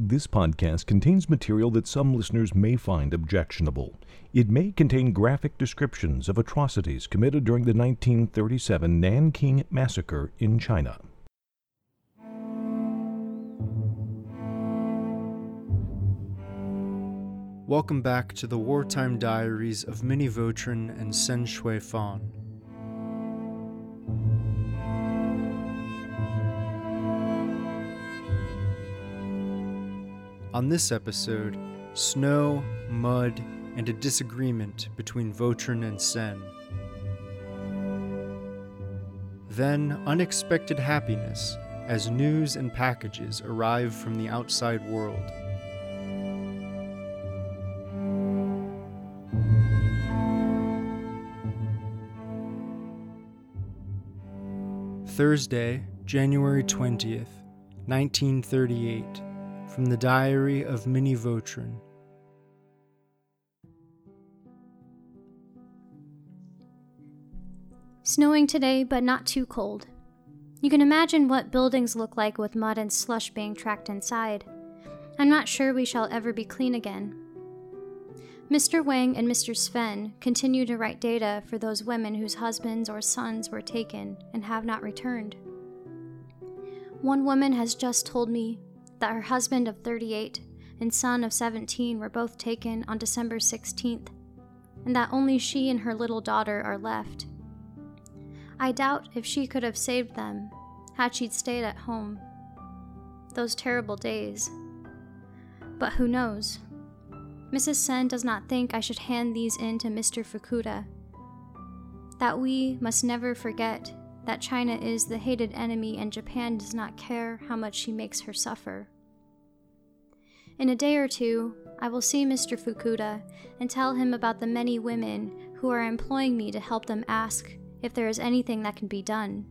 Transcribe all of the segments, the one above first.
This podcast contains material that some listeners may find objectionable. It may contain graphic descriptions of atrocities committed during the 1937 Nanking Massacre in China. Welcome back to the wartime diaries of Minnie Vautrin and Sen Shui Fan. On this episode, snow, mud, and a disagreement between Vautrin and Sen. Then, unexpected happiness as news and packages arrive from the outside world. Thursday, January 20th, 1938, from the Diary of Minnie Vautrin. Snowing today, but not too cold. You can imagine what buildings look like with mud and slush being tracked inside. I'm not sure we shall ever be clean again. Mr. Wang and Mr. Sven continue to write data for those women whose husbands or sons were taken and have not returned. One woman has just told me that her husband of 38 and son of 17 were both taken on December 16th, and that only she and her little daughter are left. I doubt if she could have saved them had she stayed at home. Those terrible days. But who knows? Mrs. Sen does not think I should hand these in to Mr. Fukuda. That we must never forget that China is the hated enemy and Japan does not care how much she makes her suffer. In a day or two, I will see Mr. Fukuda and tell him about the many women who are employing me to help them ask if there is anything that can be done.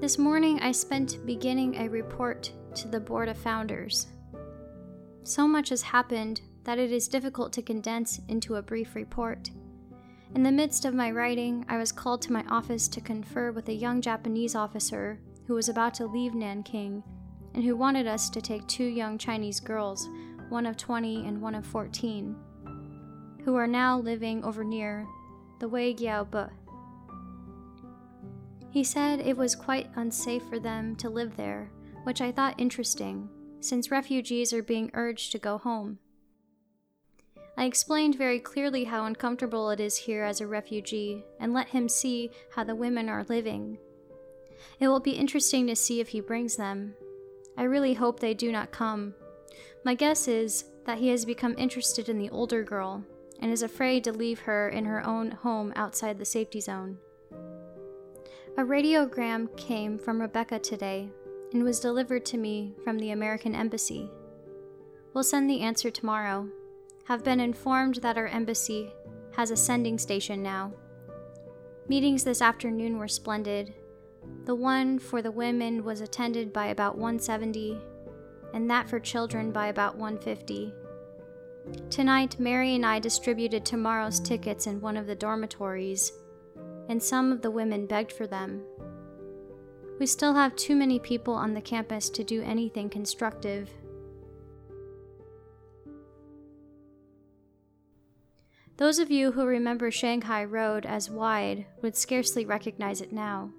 This morning, I spent beginning a report to the Board of Founders. So much has happened that it is difficult to condense into a brief report. In the midst of my writing, I was called to my office to confer with a young Japanese officer who was about to leave Nanking and who wanted us to take two young Chinese girls, one of 20 and one of 14, who are now living over near the Wei Giaobe. He said it was quite unsafe for them to live there, which I thought interesting since refugees are being urged to go home. I explained very clearly how uncomfortable it is here as a refugee and let him see how the women are living. It will be interesting to see if he brings them. I really hope they do not come. My guess is that he has become interested in the older girl and is afraid to leave her in her own home outside the safety zone. A radiogram came from Rebecca today and was delivered to me from the American Embassy. We'll send the answer tomorrow. Have been informed that our embassy has a sending station now. Meetings this afternoon were splendid. The one for the women was attended by about 170, and that for children by about 150. Tonight, Mary and I distributed tomorrow's tickets in one of the dormitories, and some of the women begged for them. We still have too many people on the campus to do anything constructive. Those of you who remember Shanghai Road as wide would scarcely recognize it now.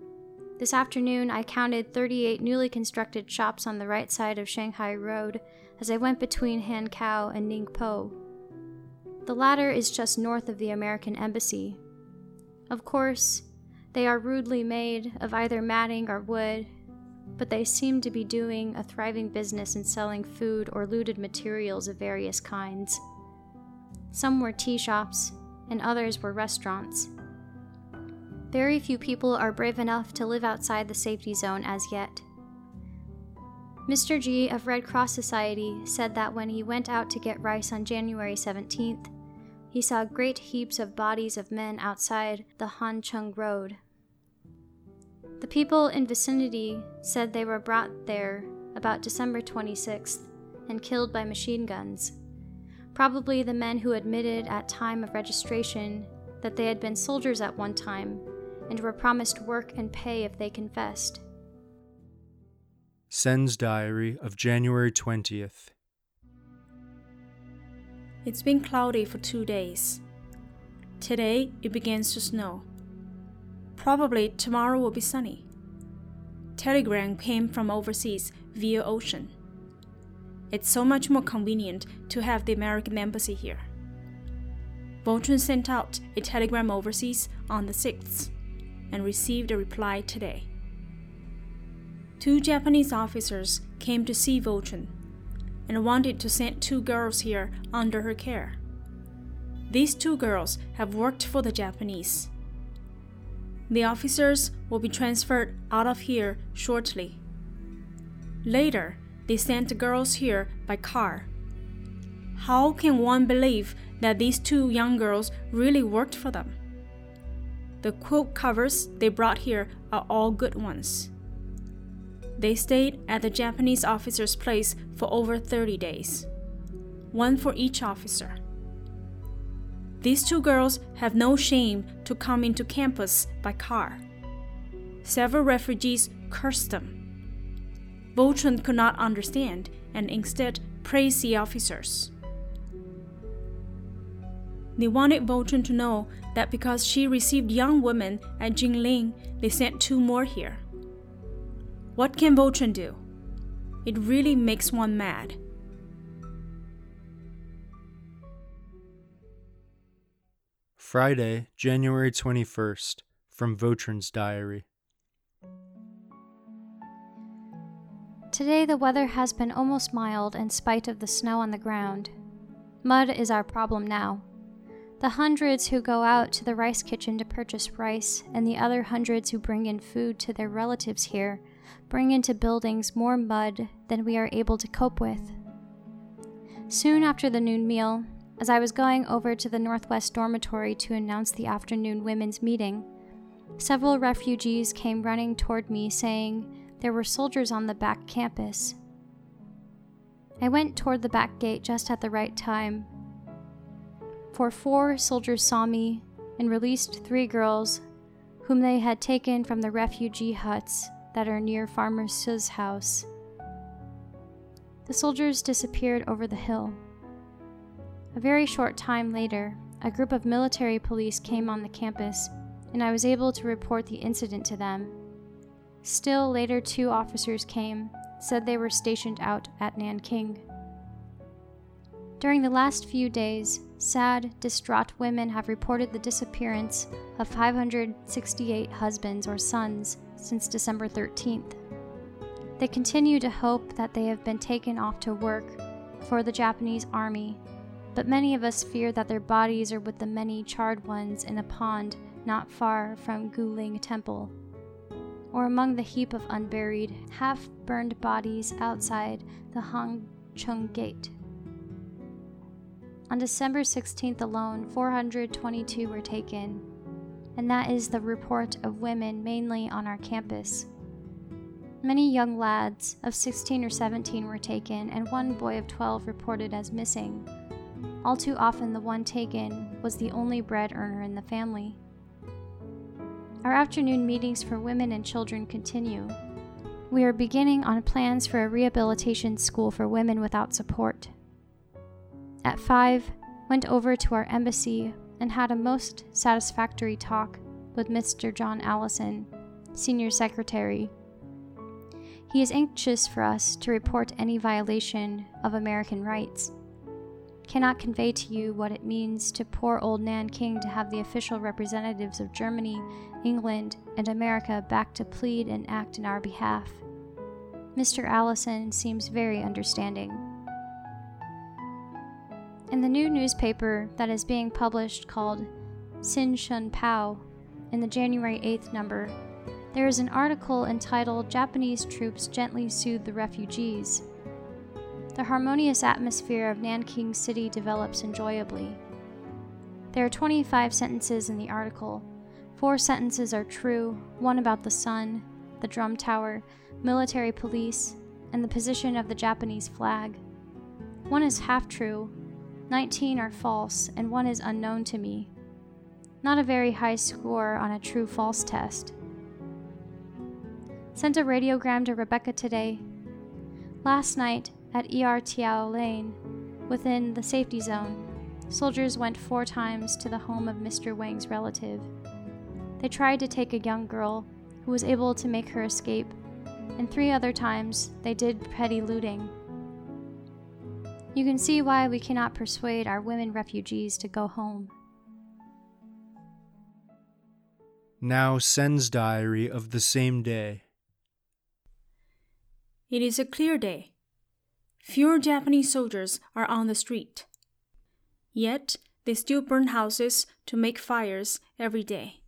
This afternoon, I counted 38 newly constructed shops on the right side of Shanghai Road as I went between Hankow and Ningpo. The latter is just north of the American Embassy. Of course, they are rudely made of either matting or wood, but they seem to be doing a thriving business in selling food or looted materials of various kinds. Some were tea shops, and others were restaurants. Very few people are brave enough to live outside the safety zone as yet. Mr. G of Red Cross Society said that when he went out to get rice on January 17th, he saw great heaps of bodies of men outside the Han Hancheng Road. The people in vicinity said they were brought there about December 26th and killed by machine guns. Probably the men who admitted at time of registration that they had been soldiers at one time and were promised work and pay if they confessed. Sen's diary of January 20th. It's been cloudy for two days. Today it begins to snow. Probably tomorrow will be sunny. Telegram came from overseas via ocean. It's so much more convenient to have the American embassy here. Vautrin sent out a telegram overseas on the 6th and received a reply today. Two Japanese officers came to see Vautrin and wanted to send two girls here under her care. These two girls have worked for the Japanese. The officers will be transferred out of here shortly. Later, they sent girls here by car. How can one believe that these two young girls really worked for them? The quilt covers they brought here are all good ones. They stayed at the Japanese officer's place for over 30 days, one for each officer. These two girls have no shame to come into campus by car. Several refugees cursed them. Vautrin could not understand and instead praised the officers. They wanted Vautrin to know that because she received young women at Jinling, they sent two more here. What can Vautrin do? It really makes one mad. Friday, January 21st, from Vautrin's diary. Today the weather has been almost mild in spite of the snow on the ground. Mud is our problem now. The hundreds who go out to the rice kitchen to purchase rice, and the other hundreds who bring in food to their relatives here, bring into buildings more mud than we are able to cope with. Soon after the noon meal, as I was going over to the Northwest Dormitory to announce the afternoon women's meeting, several refugees came running toward me saying there were soldiers on the back campus. I went toward the back gate just at the right time, for four soldiers saw me and released three girls whom they had taken from the refugee huts that are near Farmer Su's house. The soldiers disappeared over the hill. A very short time later, a group of military police came on the campus, and I was able to report the incident to them. Still later, two officers came, said they were stationed out at Nanking. During the last few days, sad, distraught women have reported the disappearance of 568 husbands or sons since December 13th. They continue to hope that they have been taken off to work for the Japanese army but many of us fear that their bodies are with the many charred ones in a pond not far from Guling Temple, or among the heap of unburied, half burned bodies outside the Hangcheng Gate. On December 16th alone, 422 were taken, and that is the report of women mainly on our campus. Many young lads of 16 or 17 were taken, and one boy of 12 reported as missing. All too often, the one taken was the only bread earner in the family. Our afternoon meetings for women and children continue. We are beginning on plans for a rehabilitation school for women without support. At 5, went over to our embassy and had a most satisfactory talk with Mr. John Allison, Senior Secretary. He is anxious for us to report any violation of American rights cannot convey to you what it means to poor old Nanking to have the official representatives of Germany, England, and America back to plead and act in our behalf. Mr. Allison seems very understanding. In the new newspaper that is being published called Sin Shun Pao, in the January 8th number, there is an article entitled Japanese Troops Gently Soothe the Refugees the harmonious atmosphere of Nanking City develops enjoyably. There are 25 sentences in the article. Four sentences are true one about the sun, the drum tower, military police, and the position of the Japanese flag. One is half true, 19 are false, and one is unknown to me. Not a very high score on a true false test. Sent a radiogram to Rebecca today Last night at ER Tiao Lane, within the safety zone, soldiers went four times to the home of Mr. Wang's relative. They tried to take a young girl who was able to make her escape, and three other times they did petty looting. You can see why we cannot persuade our women refugees to go home. Now Sen's diary of the same day. It is a clear day. Fewer Japanese soldiers are on the street. Yet, they still burn houses to make fires every day.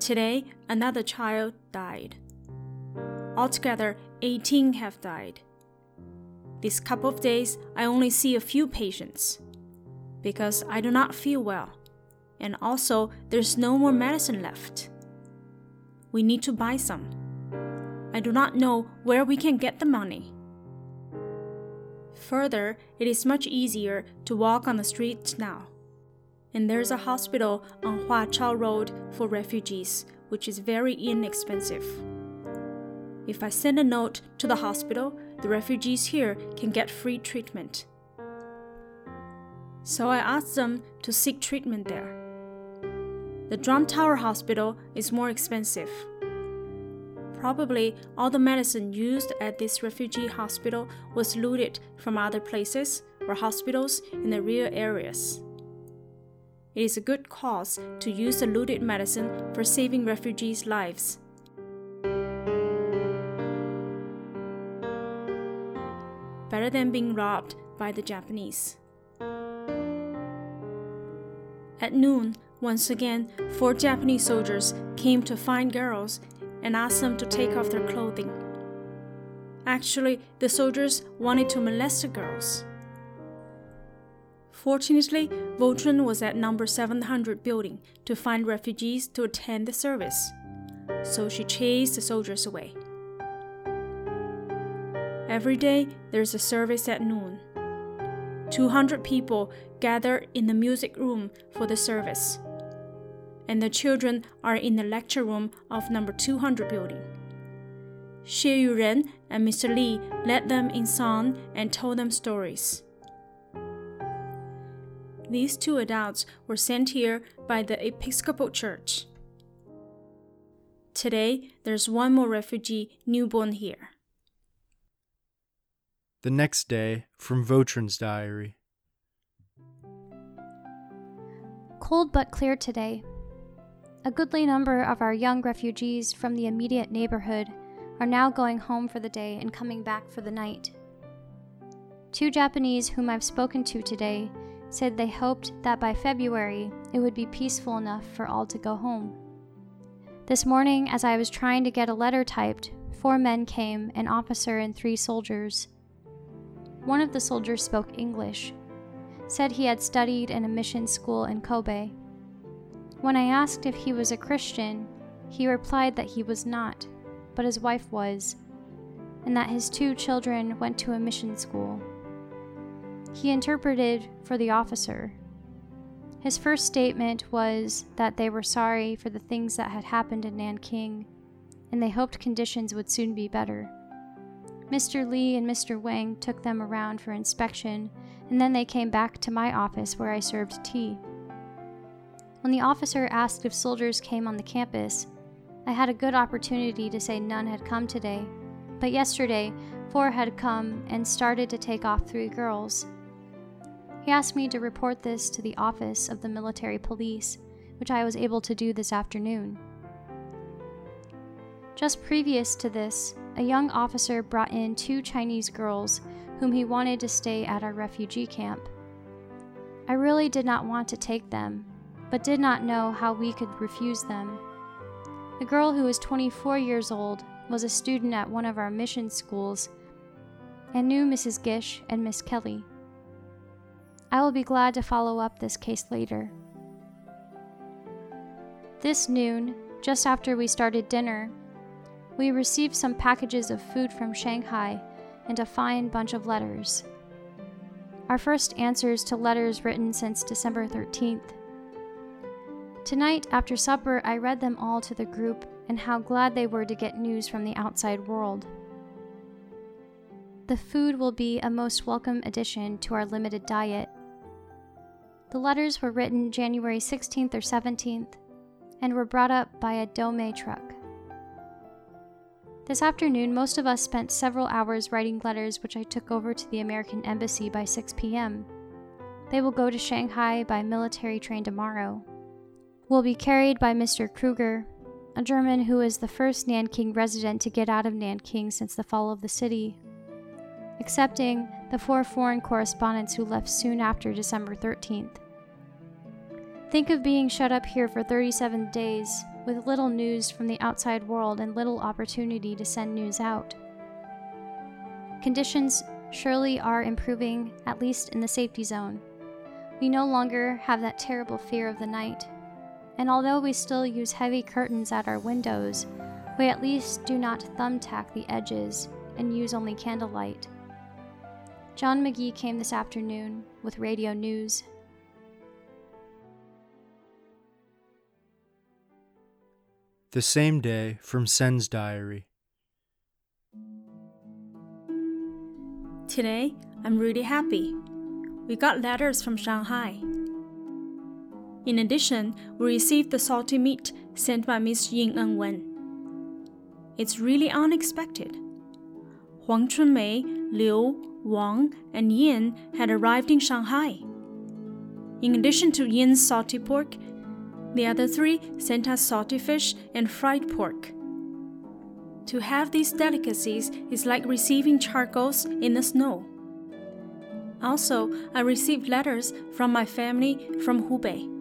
Today, another child died. Altogether, 18 have died. This couple of days, I only see a few patients because I do not feel well, and also there's no more medicine left. We need to buy some. I do not know where we can get the money. Further, it is much easier to walk on the streets now. And there's a hospital on Hua Chao Road for refugees, which is very inexpensive. If I send a note to the hospital, the refugees here can get free treatment. So I asked them to seek treatment there. The Drum Tower Hospital is more expensive. Probably all the medicine used at this refugee hospital was looted from other places or hospitals in the rear areas. It is a good cause to use the looted medicine for saving refugees' lives. Better than being robbed by the Japanese. At noon, once again, four Japanese soldiers came to find girls and asked them to take off their clothing. Actually, the soldiers wanted to molest the girls. Fortunately, Vautrin was at number 700 building to find refugees to attend the service, so she chased the soldiers away. Every day, there's a service at noon. 200 people gather in the music room for the service and the children are in the lecture room of number 200 building. Xie Yuren and Mr. Li led them in song and told them stories. These two adults were sent here by the Episcopal Church. Today, there's one more refugee newborn here. The next day, from Vautrin's diary. Cold but clear today. A goodly number of our young refugees from the immediate neighborhood are now going home for the day and coming back for the night. Two Japanese whom I've spoken to today said they hoped that by February it would be peaceful enough for all to go home. This morning, as I was trying to get a letter typed, four men came an officer and three soldiers. One of the soldiers spoke English, said he had studied in a mission school in Kobe when I asked if he was a Christian, he replied that he was not, but his wife was, and that his two children went to a mission school. He interpreted for the officer. His first statement was that they were sorry for the things that had happened in Nanking, and they hoped conditions would soon be better. Mr. Li and Mr. Wang took them around for inspection, and then they came back to my office where I served tea. When the officer asked if soldiers came on the campus, I had a good opportunity to say none had come today, but yesterday, four had come and started to take off three girls. He asked me to report this to the office of the military police, which I was able to do this afternoon. Just previous to this, a young officer brought in two Chinese girls whom he wanted to stay at our refugee camp. I really did not want to take them but did not know how we could refuse them. The girl who was 24 years old was a student at one of our mission schools and knew Mrs. Gish and Miss Kelly. I will be glad to follow up this case later. This noon, just after we started dinner, we received some packages of food from Shanghai and a fine bunch of letters. Our first answers to letters written since December 13th. Tonight, after supper, I read them all to the group and how glad they were to get news from the outside world. the food will be a most welcome addition to our limited diet. The letters were written January 16th or 17th and were brought up by a Domei truck. This afternoon, most of us spent several hours writing letters, which I took over to the American Embassy by 6 p.m. They will go to Shanghai by military train tomorrow. Will be carried by Mr. Kruger, a German who is the first Nanking resident to get out of Nanking since the fall of the city, excepting the four foreign correspondents who left soon after December 13th. Think of being shut up here for 37 days with little news from the outside world and little opportunity to send news out. Conditions surely are improving, at least in the safety zone. We no longer have that terrible fear of the night and although we still use heavy curtains at our windows, we at least do not thumbtack the edges and use only candlelight. John Magee came this afternoon with radio news. The same day from Sen's diary. Today, I'm really happy. We got letters from Shanghai. In addition, we received the salty meat sent by Miss Ying En Wen. It's really unexpected. Huang Chunmei, Liu, Wang, and Yin had arrived in Shanghai. In addition to Yin's salty pork, the other three sent us salty fish and fried pork. To have these delicacies is like receiving charcoals in the snow. Also, I received letters from my family from Hubei.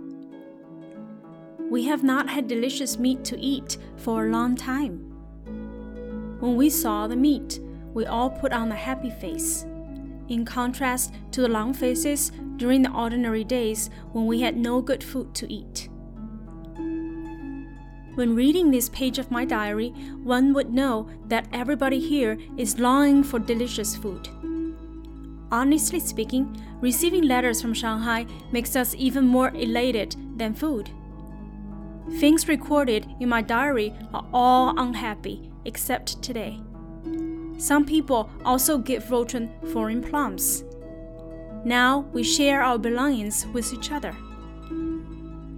We have not had delicious meat to eat for a long time. When we saw the meat, we all put on a happy face, in contrast to the long faces during the ordinary days when we had no good food to eat. When reading this page of my diary, one would know that everybody here is longing for delicious food. Honestly speaking, receiving letters from Shanghai makes us even more elated than food. Things recorded in my diary are all unhappy except today. Some people also give Rotun foreign plums. Now we share our belongings with each other.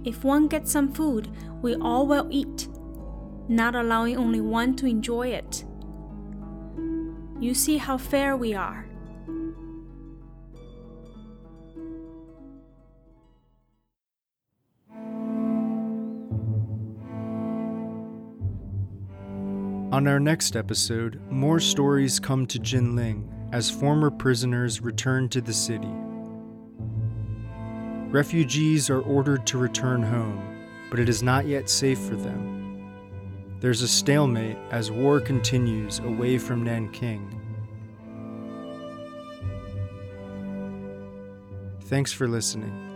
If one gets some food, we all will eat, not allowing only one to enjoy it. You see how fair we are. On our next episode, more stories come to Jinling as former prisoners return to the city. Refugees are ordered to return home, but it is not yet safe for them. There's a stalemate as war continues away from Nanking. Thanks for listening.